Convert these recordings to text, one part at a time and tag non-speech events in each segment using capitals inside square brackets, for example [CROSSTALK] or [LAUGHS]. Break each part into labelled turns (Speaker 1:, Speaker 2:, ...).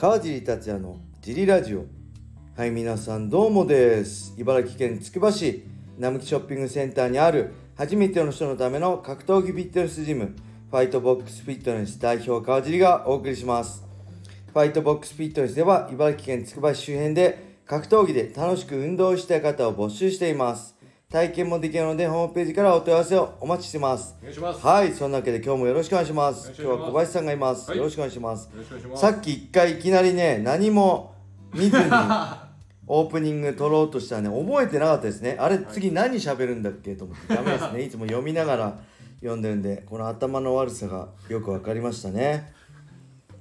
Speaker 1: 川尻達也のジリラジオ。はい皆さんどうもです。茨城県つくば市並木ショッピングセンターにある初めての人のための格闘技フィットネスジムファイトボックスフィットネス代表川尻がお送りします。ファイトボックスフィットネスでは茨城県つくば市周辺で格闘技で楽しく運動したい方を募集しています。体験もできるのでホームページからお問い合わせをお待ちしてます。
Speaker 2: お願いします。
Speaker 1: はいそんなわけで今日もよろしくお願いします。
Speaker 2: よろしく
Speaker 1: 今日は小林さんがいます、
Speaker 2: はい。
Speaker 1: よろしくお願いします。
Speaker 2: ます。
Speaker 1: さっき一回いきなりね何も見ずにオープニング撮ろうとしたらね覚えてなかったですね。あれ次何喋るんだっけ？と思って。ダメですね。いつも読みながら読んでるんでこの頭の悪さがよく分かりましたね。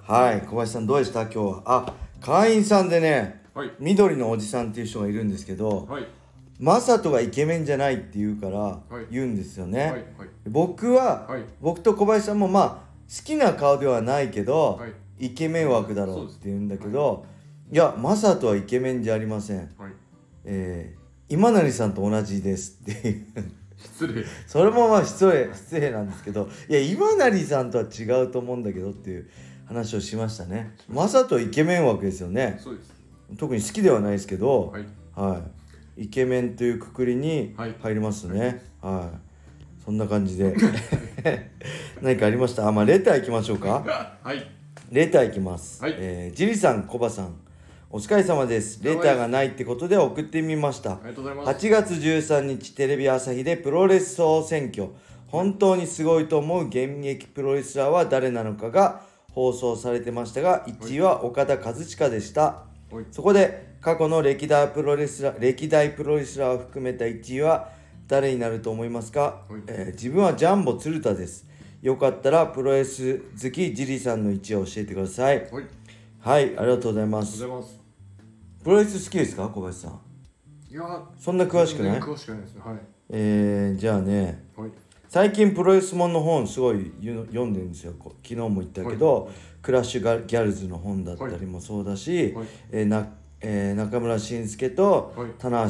Speaker 1: はい小林さんどうでした？今日は。あ会員さんでね
Speaker 2: はい。
Speaker 1: 緑のおじさんっていう人がいるんですけど
Speaker 2: はい。
Speaker 1: マサトがイケメンじゃないって言うから
Speaker 2: い
Speaker 1: 言うんですよね、
Speaker 2: はい。はい。
Speaker 1: 僕は、
Speaker 2: はい
Speaker 1: 僕と小林さんもまあ好きな顔ではないけど、
Speaker 2: はい。
Speaker 1: イケメン枠だろうって言うんだけど、い、やマサトはイケメンじゃありません、
Speaker 2: はい。
Speaker 1: えー、今成さんと同じですっていう
Speaker 2: 失礼。[LAUGHS]
Speaker 1: それもまあ失礼失礼なんですけどいや今成さんとは違うと思うんだけどっていう話をしましたねマサトはイケメン枠ですよね
Speaker 2: そうです。
Speaker 1: 特に好きではないですけど、
Speaker 2: はい。
Speaker 1: はい、イケメンというくくりに
Speaker 2: はい
Speaker 1: 入りますね。はい、そんな感じで [LAUGHS] 何かありました？あ、まあレター行きましょうか。[LAUGHS]
Speaker 2: はい。
Speaker 1: レター行きます。
Speaker 2: はい
Speaker 1: えージリさん、コバさん、お疲れ様です。レターがないってことで送ってみました
Speaker 2: あ。りがとうございます。
Speaker 1: 8月13日テレビ朝日でプロレス総選挙本当にすごいと思う現役プロレスラーは誰なのかが放送されてましたが1位は岡田和親でした。
Speaker 2: はい。
Speaker 1: そこで過去の歴代プロレスラー歴代プロレスラーを含めた1位は誰になると思いますか、
Speaker 2: はい。
Speaker 1: えー自分はジャンボ鶴田です。よかったらプロレス好きジリさんの1位を教えてください。
Speaker 2: はい。
Speaker 1: はいありがとうございま
Speaker 2: あり
Speaker 1: す
Speaker 2: がとうございます。
Speaker 1: プロレス好きですか？小林さん。
Speaker 2: いや
Speaker 1: そんな詳しくない？
Speaker 2: 全然詳しくないです。ね。はい。
Speaker 1: えー、じゃあね。
Speaker 2: はい。
Speaker 1: 最近プロレスもんの本すごいゆ読んでるんですよ。こう昨日も言ったけど、
Speaker 2: はい。
Speaker 1: クラッシュガギャルズの本だったりもそうだし、
Speaker 2: はい。
Speaker 1: えーなえー中村慎介と
Speaker 2: はい
Speaker 1: 棚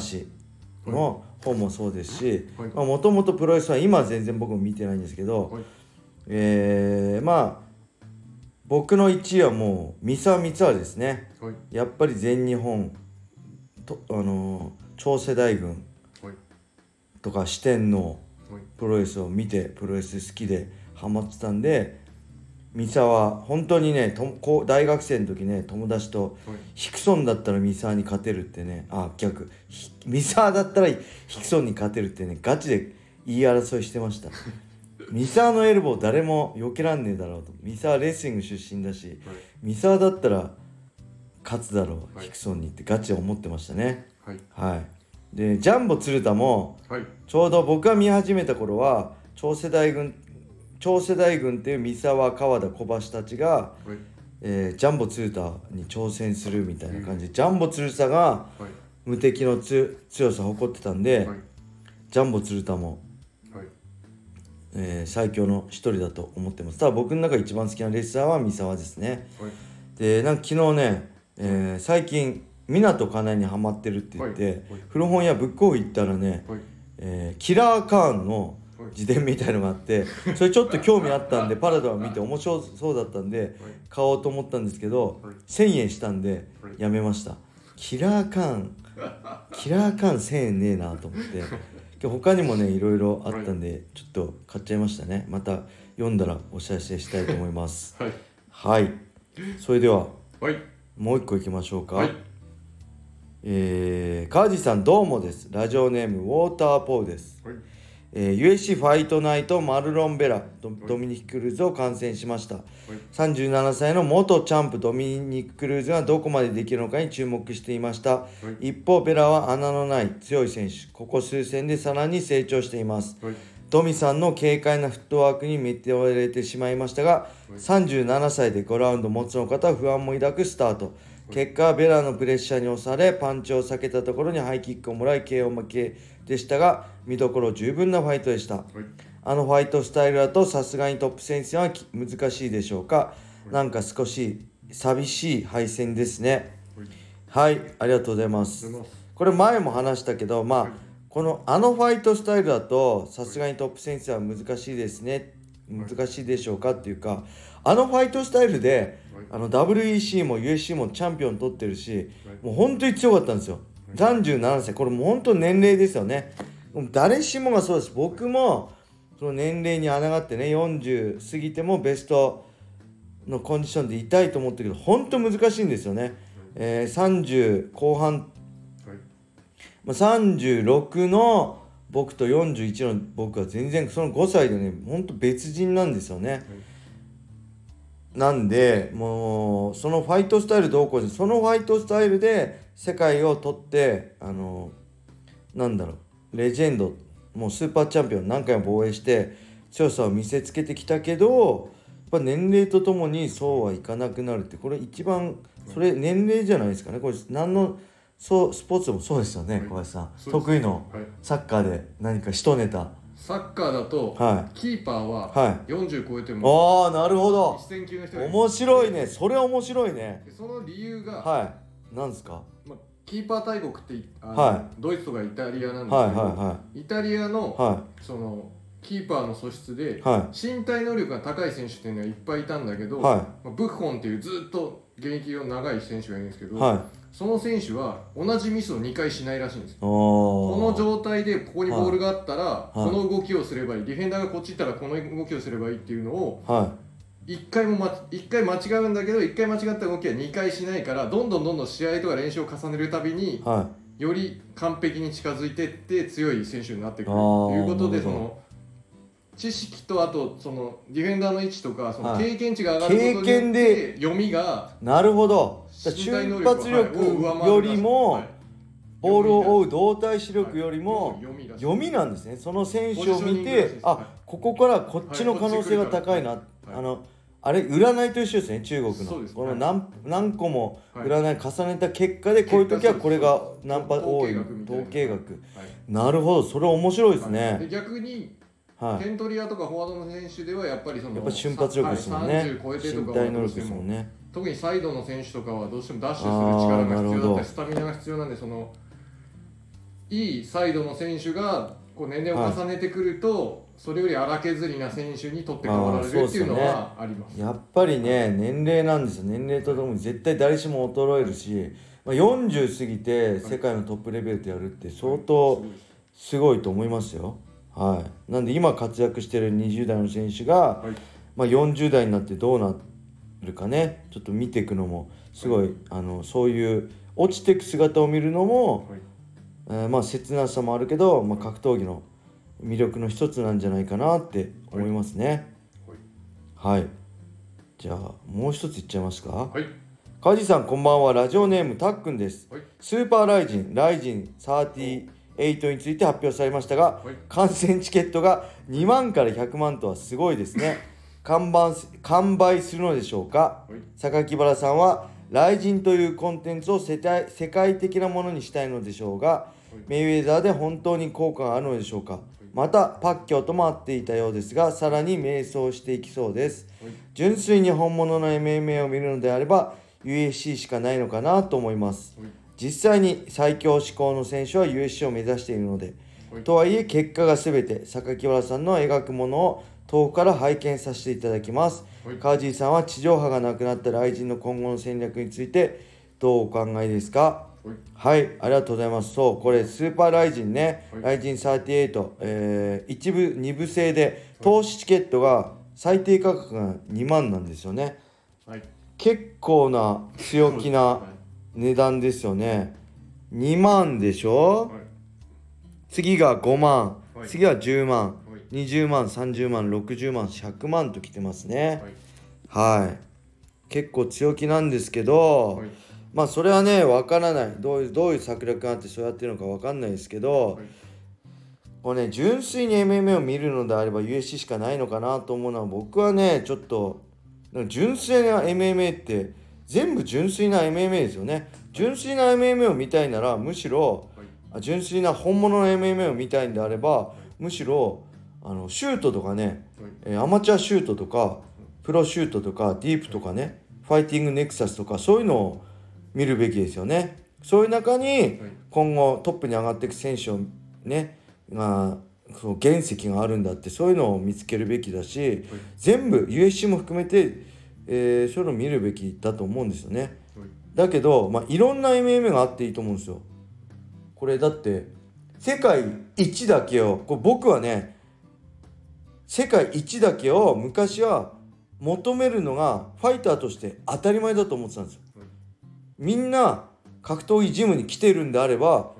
Speaker 1: 橋の本もそうですし
Speaker 2: はい
Speaker 1: もともとプロレスは今は全然僕も見てないんですけど、
Speaker 2: はい。
Speaker 1: えーまあ僕の1位はもう三沢光晴ですね
Speaker 2: はい。
Speaker 1: やっぱり全日本とあのー超世代軍
Speaker 2: はい。
Speaker 1: とか四天王
Speaker 2: はい。
Speaker 1: プロレスを見てプロレス好きでハマってたんで三沢本当にねとこう大学生の時ね友達と
Speaker 2: はい。
Speaker 1: ヒクソンだったら三沢に勝てるってねあ逆ひ三沢だったらヒクソンに勝てるってねガチで言い争いしてました [LAUGHS] 三沢のエルボー誰も避けらんねえだろうと三沢レスリング出身だし
Speaker 2: はい。
Speaker 1: 三沢だったら勝つだろう、
Speaker 2: はい
Speaker 1: ヒクソンにってガチで思ってましたね
Speaker 2: はい。
Speaker 1: はいでジャンボ鶴田も
Speaker 2: はい。
Speaker 1: ちょうど僕が見始めた頃は超世代軍超世代軍っていう三沢川田小橋たちが、
Speaker 2: はい。
Speaker 1: えージャンボ鶴田に挑戦するみたいな感じで、ジャンボ鶴田が
Speaker 2: はい。
Speaker 1: 無敵のつ強さを誇ってたんで、
Speaker 2: はい。
Speaker 1: ジャンボ鶴田も、
Speaker 2: はい。
Speaker 1: えー最強の一人だと思ってますただ僕の中で一番好きなレスラーは三沢ですね
Speaker 2: はい。
Speaker 1: でなんか昨日ね、えー最近湊かなえにハマってるって言って、古本屋ブックオフ行ったらね、
Speaker 2: はい。
Speaker 1: えーキラーカーンの
Speaker 2: はい
Speaker 1: 自伝みたいのがあってそれちょっと興味あったんでパラダを見て面白そうだったんで買おうと思ったんですけど
Speaker 2: はい。
Speaker 1: 1000円したんで
Speaker 2: はい。
Speaker 1: やめました。キラーカーンキラーカーン1000円ねえなと思って今日他にもねいろいろあったんでちょっと買っちゃいましたね。また読んだらお知らせしたいと思います。
Speaker 2: はい。
Speaker 1: はい。それでは
Speaker 2: はい。
Speaker 1: もう一個いきましょうか、
Speaker 2: はい。
Speaker 1: えー、川地さんどうもです。ラジオネームウォーターポーです。
Speaker 2: はい。
Speaker 1: えー、USC ファイトナイトマルロン・ベラドドミニク・クルーズを観戦しました。37歳の元チャンプドミニク・クルーズがどこまでできるのかに注目していました。
Speaker 2: い。
Speaker 1: 一方ベラは穴のない強い選手。ここ数戦でさらに成長しています。
Speaker 2: はい。
Speaker 1: ドミさんの軽快なフットワークに見ておられてしまいましたが37歳で5ラウンド持つの方は不安も抱くスタート結果はベラのプレッシャーに押されパンチを避けたところにハイキックをもらい KO 負けでしたが見どころ十分なファイトでした。
Speaker 2: はい。
Speaker 1: あのファイトスタイルだとさすがにトップ戦線はき難しいでしょうか。なんか少し寂しい敗戦ですね。
Speaker 2: はい。
Speaker 1: はいありがとうございま
Speaker 2: あ
Speaker 1: す
Speaker 2: りがとうございます。
Speaker 1: これ前も話したけどまあ、このあのファイトスタイルだとさすがにトップ戦線は難しいですね。難しいでしょうかっていうかあのファイトスタイルであの WEC も USC もチャンピオン取ってるしもう本当に強かったんですよ。37歳。これもう本当年齢ですよね。誰しもがそうです。僕もその年齢に穴があってね40過ぎてもベストのコンディションでいたいと思ったけど本当難しいんですよね、えー30後半。
Speaker 2: はい。
Speaker 1: まあ、36の僕と41の僕は全然その5歳でねほんと別人なんですよね、なんでもうそのファイトスタイルどうこうでそのファイトスタイルで世界を取ってあのなんだろう。レジェンドもうスーパーチャンピオン何回も防衛して強さを見せつけてきたけどやっぱ年齢とともにそうはいかなくなるってこれ一番それ年齢じゃないですかね。これ何のそうスポーツでもそうですよね
Speaker 2: はい
Speaker 1: 小林さん。得意の
Speaker 2: はい。
Speaker 1: サッカーで何か一ネタ
Speaker 2: サッカーだと、
Speaker 1: は
Speaker 2: キーパー
Speaker 1: は
Speaker 2: はい。40超えても
Speaker 1: ああなるほど。
Speaker 2: 一戦級の人がいる。
Speaker 1: 面白いね。それ面白いね。
Speaker 2: でその理由が、
Speaker 1: はい。なんですか？
Speaker 2: まあ、キーパー大国っていあの、
Speaker 1: は
Speaker 2: ドイツとかイタリアなんですけど、
Speaker 1: はいは
Speaker 2: イタリアの、
Speaker 1: い。は
Speaker 2: そのキーパーの素質で、
Speaker 1: い。は
Speaker 2: 身体能力が高い選手っていうのはいっぱいいたんだけど、
Speaker 1: い。は
Speaker 2: まあ、ブッフォンっていうずっと現役の長い選手がいるんですけど、
Speaker 1: いはい。
Speaker 2: その選手は同じミスを2回しないらしいんですこの状態でここにボールがあったら、
Speaker 1: い。
Speaker 2: この動きをすればいい。ディフェンダーがこっち行ったらこの動きをすればいいっていうのを
Speaker 1: は
Speaker 2: 1回も、ま、一回間違うんだけど1回間違った動きは2回しないからどんどんどんどん試合とか練習を重ねるたびに
Speaker 1: い。は
Speaker 2: より完璧に近づいてって強い選手になってくるということでその知識とあとそのディフェンダーの位置とかその
Speaker 1: はい。
Speaker 2: 経験値が上がることによっ
Speaker 1: 経験
Speaker 2: て
Speaker 1: で。
Speaker 2: 読みが
Speaker 1: いなるほど。瞬
Speaker 2: 力
Speaker 1: 発力よりもボールを追う動体視力よりも
Speaker 2: 読み
Speaker 1: なんですね。その選手を見てあここからこっちの可能性が高いな。
Speaker 2: はい。
Speaker 1: あのあれ占いと一緒ですね中国の。この何何個も
Speaker 2: はい。
Speaker 1: 占い重ねた結果でこういう時はこれが何パ
Speaker 2: 統
Speaker 1: 多い統計学。
Speaker 2: はい。
Speaker 1: なるほど。それ面白いです
Speaker 2: で
Speaker 1: ね
Speaker 2: 逆に
Speaker 1: はい。
Speaker 2: テントリアとかフォワードの選手ではやっぱりその
Speaker 1: やっぱ瞬発力ですもんね。
Speaker 2: はい30超えてとかは
Speaker 1: 身体能ですもんね。
Speaker 2: 特にサイドの選手とかはどうしてもダッシュする力が必要だったりスタミナが必要なんでそのいいサイドの選手がこう年齢を重ねてくると、それより荒削りな選手に取って代わられるっていうのはあります。
Speaker 1: やっぱりね年齢なんですよ。年齢とともに絶対誰しも衰えるし、まあ、40過ぎて世界のトップレベルでやるって相当すごいと思いますよはい。なんで今活躍してる20代の選手が、
Speaker 2: はい。
Speaker 1: まあ、40代になってどうなるかね。ちょっと見ていくのもすごい、あのそういう落ちていく姿を見るのも、
Speaker 2: はい。
Speaker 1: えーまあ切なさもあるけど、まあ、格闘技の魅力の一つなんじゃないかなって思いますね。はい、じゃあもう一ついっちゃいますか？
Speaker 2: はい。
Speaker 1: 川地さんこんばんは。ラジオネームたっくんです。
Speaker 2: はい。
Speaker 1: スーパーライジンライジン38について発表されましたが
Speaker 2: はい。
Speaker 1: 観戦チケットが2万から100万とはすごいですね。完売す完売するのでしょうか？
Speaker 2: はい。
Speaker 1: 榊原さんは雷神というコンテンツを世界世界的なものにしたいのでしょうがメイウェザーで本当に効果があるのでしょうか？またパッキョとも会っていたようですがさらに迷走していきそうです。
Speaker 2: はい。
Speaker 1: 純粋に本物の MMA を見るのであれば USC しかないのかなと思います。
Speaker 2: はい
Speaker 1: 実際に最強志向の選手は USC を目指しているので
Speaker 2: はい。
Speaker 1: とはいえ結果が全て榊原さんの描くものを遠くから拝見させていただきます。
Speaker 2: はい。
Speaker 1: カージーさんは地上波がなくなった雷神の今後の戦略についてどうお考えですか？
Speaker 2: はい。
Speaker 1: はい、ありがとうございます。そう、これ、スーパーライジンね、
Speaker 2: はい。
Speaker 1: ライジン38、えー、一部、二部制で、投資チケットが最低価格が2万なんですよね。
Speaker 2: はい。
Speaker 1: 結構な強気な
Speaker 2: は
Speaker 1: 値段ですよね。2万でしょ？
Speaker 2: いはい。
Speaker 1: 次が5万、
Speaker 2: はい。
Speaker 1: 次は10万、
Speaker 2: はい。
Speaker 1: 20万、30万、60万、100万ときてますね。
Speaker 2: はい。
Speaker 1: はい。結構強気なんですけど、
Speaker 2: はい。
Speaker 1: まあそれはねわからない。どういうどういう策略があってそうやってるのかわかんないですけど、
Speaker 2: はい。
Speaker 1: これね純粋に MMA を見るのであれば USC しかないのかなと思うのは僕はねちょっと純粋な MMA って全部純粋な MMA ですよね。純粋な MMA を見たいならむしろ
Speaker 2: はい。
Speaker 1: あ純粋な本物の MMA を見たいんであればむしろあのシュートとかね、
Speaker 2: はい。
Speaker 1: えーアマチュアシュートとかプロシュートとかディープとかねファイティングネクサスとかそういうのを見るべきですよね。そういう中に
Speaker 2: はい。
Speaker 1: 今後トップに上がっていく選手をねがその原石があるんだってそういうのを見つけるべきだし、全部 USC も含めて、えーそういうのを見るべきだと思うんですよね。だけど、まあ、いろんな MMA があっていいと思うんですよ。これだって世界一だけをこれ僕はね世界一だけを昔は求めるのがファイターとして当たり前だと思ってたんですよ。みんな格闘技ジムに来てるんであれば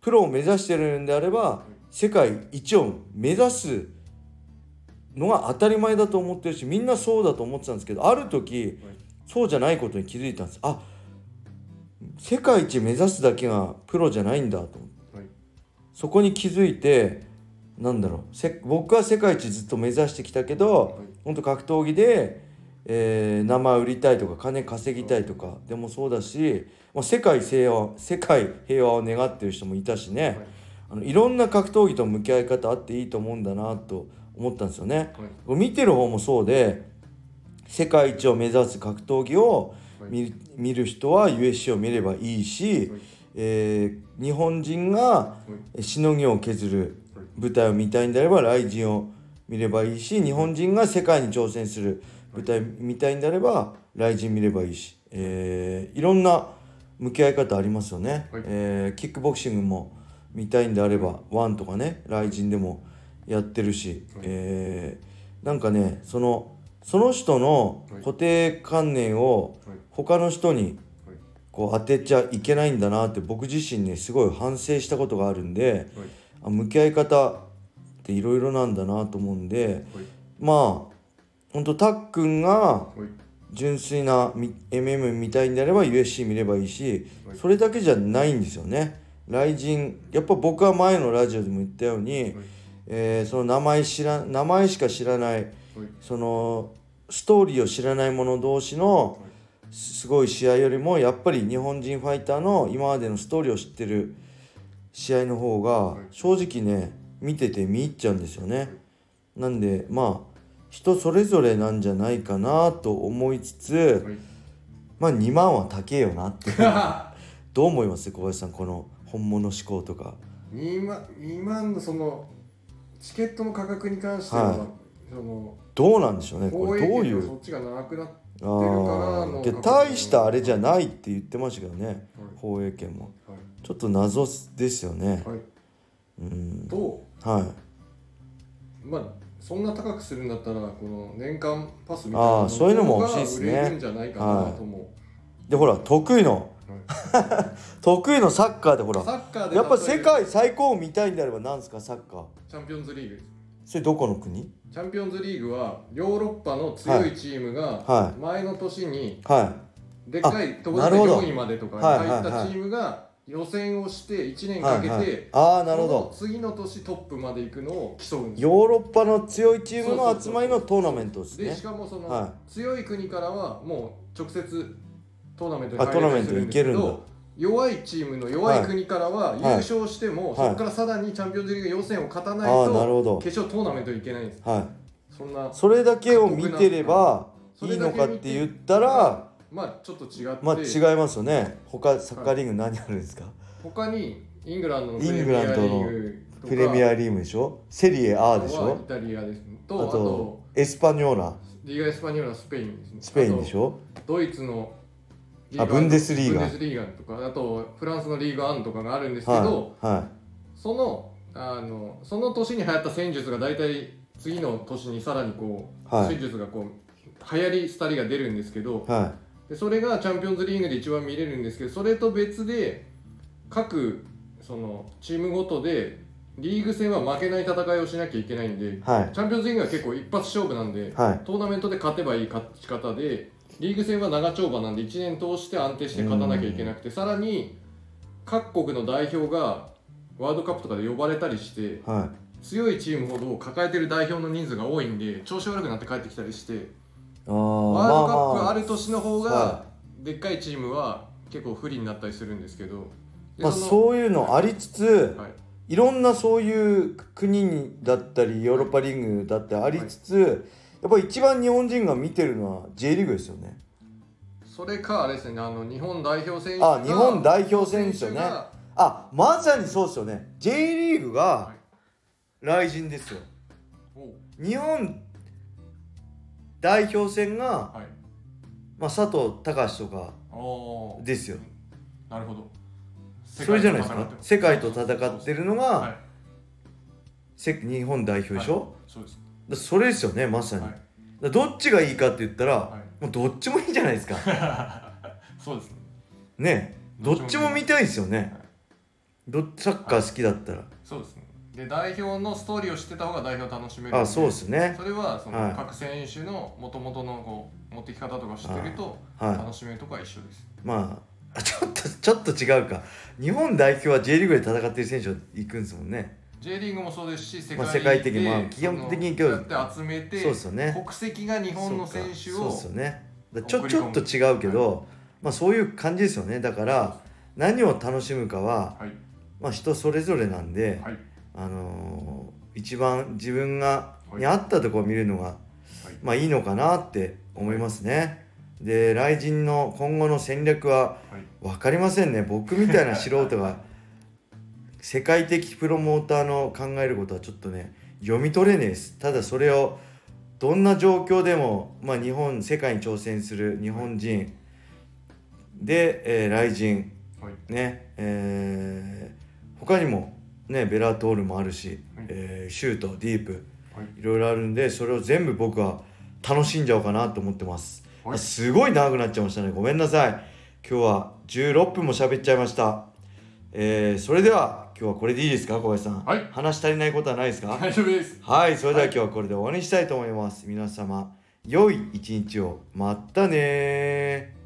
Speaker 1: プロを目指してるんであれば世界一を目指すのが当たり前だと思ってるしみんなそうだと思ってたんですけどある時そうじゃないことに気づいたんです。あ世界一目指すだけがプロじゃないんだと
Speaker 2: はい。
Speaker 1: そこに気づいてなんだろう。せ僕は世界一ずっと目指してきたけど本当格闘技で、えー名前売りたいとか金稼ぎたいとかでもそうだし、まあ、世界平和世界平和を願ってる人もいたしね、
Speaker 2: はい。
Speaker 1: あのいろんな格闘技と向き合い方あっていいと思うんだなと思ったんですよね。
Speaker 2: はい。
Speaker 1: 見てる方もそうで世界一を目指す格闘技を
Speaker 2: はい。
Speaker 1: 見,、見る人は USC を見ればいいし、
Speaker 2: はい。
Speaker 1: えー日本人が
Speaker 2: はい。
Speaker 1: しのぎを削る
Speaker 2: はい。
Speaker 1: 舞台を見たいんであれば雷神を見ればいいし日本人が世界に挑戦する舞台見たいんであれば雷神見ればいいし、えーいろんな向き合い方ありますよね、
Speaker 2: はい。
Speaker 1: えーキックボクシングも見たいんであればワンとかね雷神でもやってるし、
Speaker 2: はい。
Speaker 1: えーなんかねそのその人の
Speaker 2: はい。
Speaker 1: 固定観念を
Speaker 2: はい。
Speaker 1: 他の人に
Speaker 2: はい。
Speaker 1: こう当てちゃいけないんだなって僕自身ねすごい反省したことがあるんで、
Speaker 2: はい。
Speaker 1: あ向き合い方っていろいろなんだなと思うんで
Speaker 2: はい。
Speaker 1: まあほんとたっくんが
Speaker 2: はい。
Speaker 1: 純粋なみ MM 見たいんであれば USC 見ればいいし
Speaker 2: はい。
Speaker 1: それだけじゃないんですよね。雷神やっぱ僕は前のラジオでも言ったように、
Speaker 2: はい
Speaker 1: えーその名前知ら名前しか知らない
Speaker 2: はい。
Speaker 1: そのストーリーを知らない者同士のすごい試合よりもやっぱり日本人ファイターの今までのストーリーを知ってる試合の方が
Speaker 2: い。
Speaker 1: 正直ね見てて見入っちゃうんですよね。なんでまあ人それぞれなんじゃないかなと思いつつ
Speaker 2: はい。
Speaker 1: まあ2万は高えよなって [LAUGHS] どう思います？小林さんこの本物志向とか。
Speaker 2: 2万2万のそのチケットの価格に関しては、
Speaker 1: はい。
Speaker 2: その
Speaker 1: どうなんでしょうね。こ
Speaker 2: 放
Speaker 1: れどういう？
Speaker 2: そっちがなくなっ
Speaker 1: あ
Speaker 2: からの
Speaker 1: ー。けど大したあれじゃないって言ってましたけどね。放映権も。
Speaker 2: はい。
Speaker 1: ちょっと謎ですよね。
Speaker 2: はい。
Speaker 1: うん。
Speaker 2: と
Speaker 1: はい。
Speaker 2: まあそんな高くするんだったらこの年間パスみたいな
Speaker 1: あーそういうのも欲しいですね。
Speaker 2: が売れるんじゃないかなと思
Speaker 1: でほら得意の [LAUGHS] 得意のサッカーでほ
Speaker 2: い
Speaker 1: ら
Speaker 2: サッカーで
Speaker 1: やっぱ世界最高を見たいんであれば何ですかサッカー。
Speaker 2: チャンピオンズリーグ。
Speaker 1: それどこの国？
Speaker 2: チャンピオンズリーグはヨーロッパの強いチーム
Speaker 1: は
Speaker 2: が前の年に
Speaker 1: は
Speaker 2: でっかいところで
Speaker 1: なるほど。
Speaker 2: 4位までとかに
Speaker 1: はい
Speaker 2: 入ったチームが予選をして1
Speaker 1: い
Speaker 2: 年かけて
Speaker 1: ああなるほど。
Speaker 2: 次の年トップまで行くのを競うんですよ。
Speaker 1: ヨーロッパの強いチームの集まりのトーナメントです
Speaker 2: で
Speaker 1: ね
Speaker 2: しかもその、
Speaker 1: は
Speaker 2: 強い国からはもう直接トーナメントにけ
Speaker 1: トーナメント行けるんだ。
Speaker 2: ど弱いチームの弱い国からは優勝しても、
Speaker 1: はい。
Speaker 2: そこからさらにチャンピオンズリーグ予選を勝たない
Speaker 1: ああなるほ
Speaker 2: と
Speaker 1: ど。
Speaker 2: 決勝トーナメントに行けないんです。
Speaker 1: はい。
Speaker 2: そんな
Speaker 1: それだけを見てればい。いのかって言ったら
Speaker 2: まあちょっと違って、
Speaker 1: まあ違いますよね。他サッカーリーグ何あるんですか？
Speaker 2: 他にイングランドの
Speaker 1: イングランドの
Speaker 2: プレミアリーグ
Speaker 1: プレミアリーグでしょ？セリエ A でしょ？
Speaker 2: イタリアです。
Speaker 1: あ
Speaker 2: とあと
Speaker 1: とエスパニョーラ。
Speaker 2: リーガ・エスパニョーラスペインですね。
Speaker 1: スペインでしょ？
Speaker 2: ドイツの
Speaker 1: あブンデスリーガ
Speaker 2: ブンデスリーガとか。あとフランスのリーグアンとかがあるんですけ
Speaker 1: はい
Speaker 2: ど、
Speaker 1: は
Speaker 2: そのあのその年に流行った戦術が大体次の年にさらにこう、
Speaker 1: はい。
Speaker 2: 戦術がこう流行り廃りが出るんですけどでそれがチャンピオンズリーグで一番見れるんですけどそれと別で各そのチームごとでリーグ戦は負けない戦いをしなきゃいけないんで、
Speaker 1: いはい
Speaker 2: チャンピオンズリーグは結構一発勝負なんで、
Speaker 1: はい
Speaker 2: トーナメントで勝てばいい勝ち方でリーグ戦は長丁場なんで1年通して安定して勝たなきゃいけなくてさらに各国の代表がワールドカップとかで呼ばれたりして
Speaker 1: は
Speaker 2: 強いチームほど抱えてる代表の人数が多いんで調子悪くなって帰ってきたりしてワールドカップあ
Speaker 1: ま
Speaker 2: る年の方
Speaker 1: は
Speaker 2: がでっかいチームは結構不利になったりするんですけどで
Speaker 1: まあ
Speaker 2: の
Speaker 1: そういうのありつつ
Speaker 2: はい。
Speaker 1: いろんなそういう国にだったりヨーロッパリーグだってありつつやっぱり一番日本人が見てるのは J リーグですよね。
Speaker 2: それかあれですねあの日本代表選手
Speaker 1: あ日本代表選手よね
Speaker 2: が
Speaker 1: あまさにそうですよね。J リーグが
Speaker 2: は
Speaker 1: 雷神ですよ。日本代表戦が、
Speaker 2: はい。
Speaker 1: まあ、佐藤隆とかですよ。
Speaker 2: なるほど。
Speaker 1: それじゃないですか？世界と戦ってるのが、
Speaker 2: はい。
Speaker 1: せ日本代表でしょ、
Speaker 2: はい。そうです
Speaker 1: だそれですよねまさに、
Speaker 2: はい。
Speaker 1: だどっちがいいかって言ったら、
Speaker 2: はい。
Speaker 1: もうどっちもいいじゃないですか。[LAUGHS]
Speaker 2: そうですね。
Speaker 1: ね。どっちも見たい。ですよね、
Speaker 2: はい。
Speaker 1: どサッカー好きだったら、
Speaker 2: そうですね。で代表のストーリーを知ってた方が代表楽しめる
Speaker 1: あそうですね。
Speaker 2: それはその、
Speaker 1: はい。
Speaker 2: 各選手のもともとのこう持ってき方とか知ってると
Speaker 1: はい。
Speaker 2: 楽しめるとこは一緒です、
Speaker 1: まああちょっとちょっと違うか。日本代表は J リーグで戦ってる選手は行くんですもんね
Speaker 2: J リーグもそうですし世
Speaker 1: まあ
Speaker 2: 界
Speaker 1: 世界的まあ基本的に
Speaker 2: そのやって集めて
Speaker 1: そうですよね。
Speaker 2: 国籍が日本の選手を
Speaker 1: そうですよね。だちょちょっと違うけど、まあそういう感じですよね。だから何を楽しむかは、
Speaker 2: はい。
Speaker 1: まあ、人それぞれなんで、
Speaker 2: はい。
Speaker 1: あのー一番自分が
Speaker 2: はい。
Speaker 1: に合ったところを見るのが、
Speaker 2: はい。
Speaker 1: まあいいのかなって思いますね。で雷神の今後の戦略は
Speaker 2: はい。
Speaker 1: 分かりませんね。僕みたいな素人が世界的プロモーターの考えることはちょっとね読み取れねえです。ただそれをどんな状況でも、まあ、日本世界に挑戦する日本人で、えー、雷神
Speaker 2: はい。
Speaker 1: ねえー他にもねベラトールもあるし、
Speaker 2: はい。
Speaker 1: えーシュートディープ
Speaker 2: はい。
Speaker 1: いろいろあるんでそれを全部僕は楽しんじゃおうかなと思ってます、
Speaker 2: はい。
Speaker 1: あすごい長くなっちゃいましたね。ごめんなさい。今日は16分も喋っちゃいました。えーそれでは今日はこれでいいですか小林さん、
Speaker 2: はい。
Speaker 1: 話足りないことはないですか？
Speaker 2: 大丈夫です。
Speaker 1: はいそれでは今日はこれで終わりにしたいと思います。皆様良い一日を。またねー